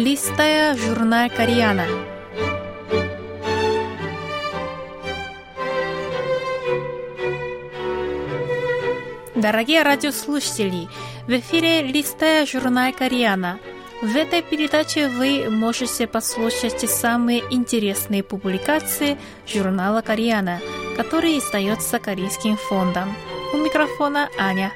Листая журнал Кориана. Дорогие радиослушатели, в эфире «Листая журнал Кориана». В этой передаче вы можете послушать самые интересные публикации журнала «Кориана», который издается Корейским фондом. У микрофона Аня.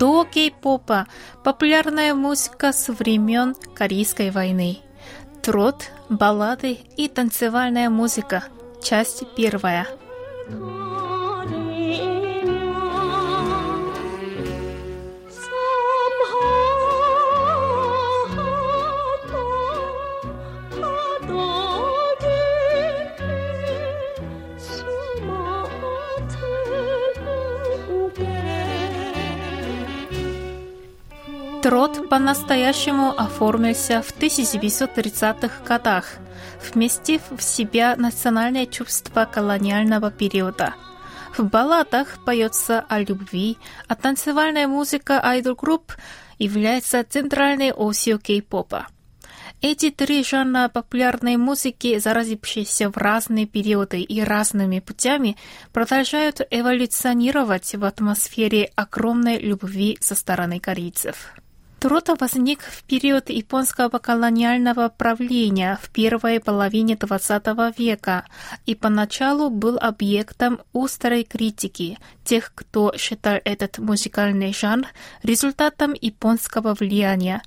До кей-попа популярная музыка с времен Корейской войны. Трот, баллады и танцевальная музыка. Часть первая. come. Трот по-настоящему оформился в 1930-х годах, вместив в себя национальное чувство колониального периода. В балладах поется о любви, а танцевальная музыка айдол-групп является центральной осью кей-попа. Эти три жанра популярной музыки, заразившиеся в разные периоды и разными путями, продолжают эволюционировать в атмосфере огромной любви со стороны корейцев. Трота возник в период японского колониального правления в первой половине XX века и поначалу был объектом острой критики тех, кто считал этот музыкальный жанр результатом японского влияния,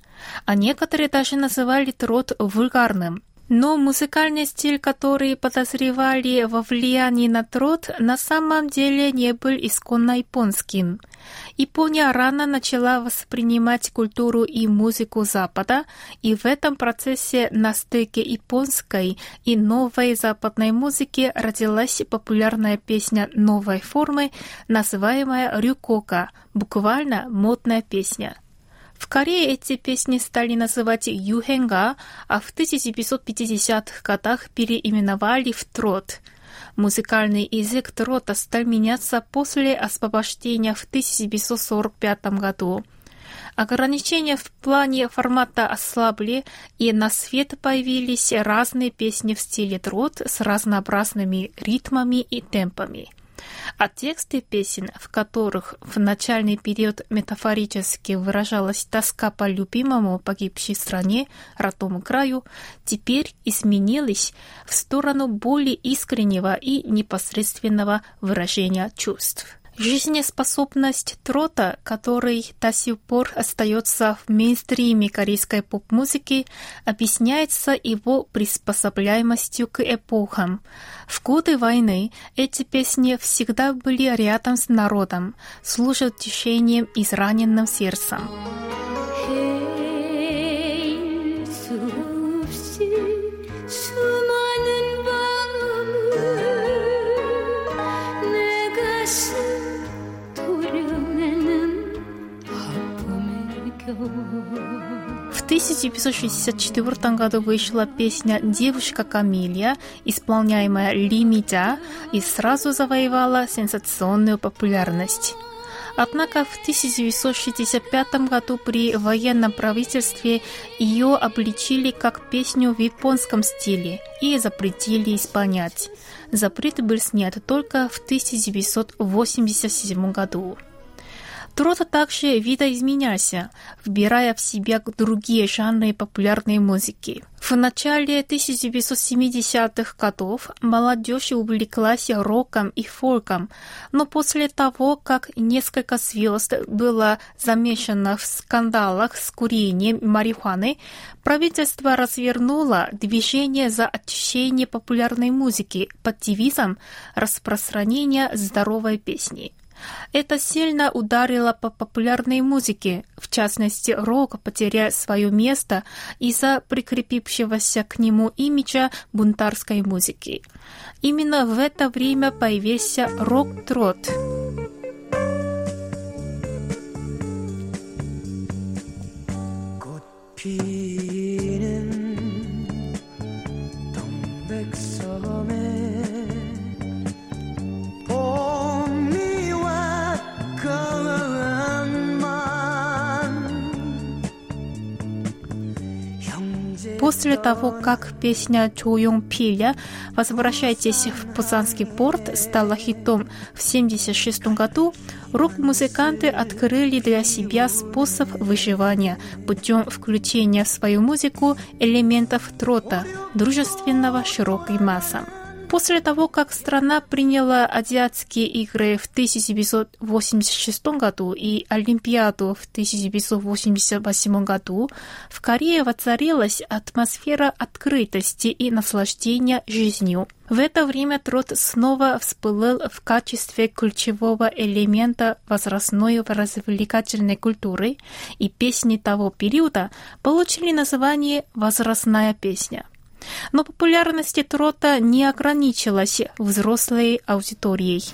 а некоторые даже называли трот вульгарным – но музыкальный стиль, который подозревали во влиянии на труд, на самом деле не был исконно японским. Япония рано начала воспринимать культуру и музыку Запада, и в этом процессе на стыке японской и новой западной музыки родилась популярная песня новой формы, называемая рюкока, буквально модная песня. В Корее эти песни стали называть юхенга, а в 1950-х годах переименовали в трот. Музыкальный язык трота стал меняться после освобождения в 1945 году. Ограничения в плане формата ослабли, и на свет появились разные песни в стиле трот с разнообразными ритмами и темпами а тексты песен, в которых в начальный период метафорически выражалась тоска по любимому погибшей стране, родному краю, теперь изменились в сторону более искреннего и непосредственного выражения чувств. Жизнеспособность трота, который до сих пор остается в мейнстриме корейской поп-музыки, объясняется его приспособляемостью к эпохам. В годы войны эти песни всегда были рядом с народом, служат тишением израненным сердцем. В 1964 году вышла песня «Девушка Камилья», исполняемая Ли Мидя, и сразу завоевала сенсационную популярность. Однако в 1965 году при военном правительстве ее обличили как песню в японском стиле и запретили исполнять. Запрет был снят только в 1987 году. Труд также видоизменялся, вбирая в себя другие жанры популярной музыки. В начале 1970-х годов молодежь увлеклась роком и фолком, но после того, как несколько звезд было замешано в скандалах с курением марихуаны, правительство развернуло движение за очищение популярной музыки под девизом распространения здоровой песни. Это сильно ударило по популярной музыке, в частности, рок потерял свое место из-за прикрепившегося к нему имиджа бунтарской музыки. Именно в это время появился рок-трот. После того, как песня Чуюн Пиля «Возвращайтесь в Пусанский порт» стала хитом в 1976 году, рок-музыканты открыли для себя способ выживания путем включения в свою музыку элементов трота, дружественного широкой массам. После того, как страна приняла Азиатские игры в 1986 году и Олимпиаду в 1988 году, в Корее воцарилась атмосфера открытости и наслаждения жизнью. В это время труд снова всплыл в качестве ключевого элемента возрастной развлекательной культуры, и песни того периода получили название «возрастная песня». Но популярность трота не ограничилась взрослой аудиторией.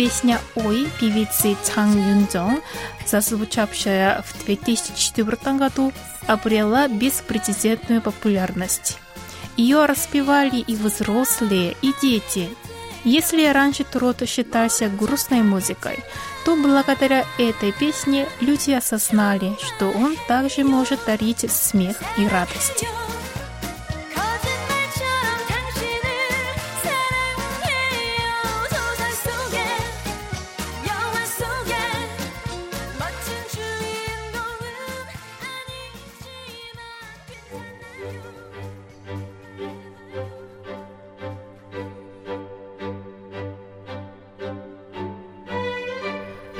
Песня «Ой» певицы Чан Юнджон, зазвучавшая в 2004 году, обрела беспрецедентную популярность. Ее распевали и взрослые, и дети. Если раньше трот считался грустной музыкой, то благодаря этой песне люди осознали, что он также может дарить смех и радость.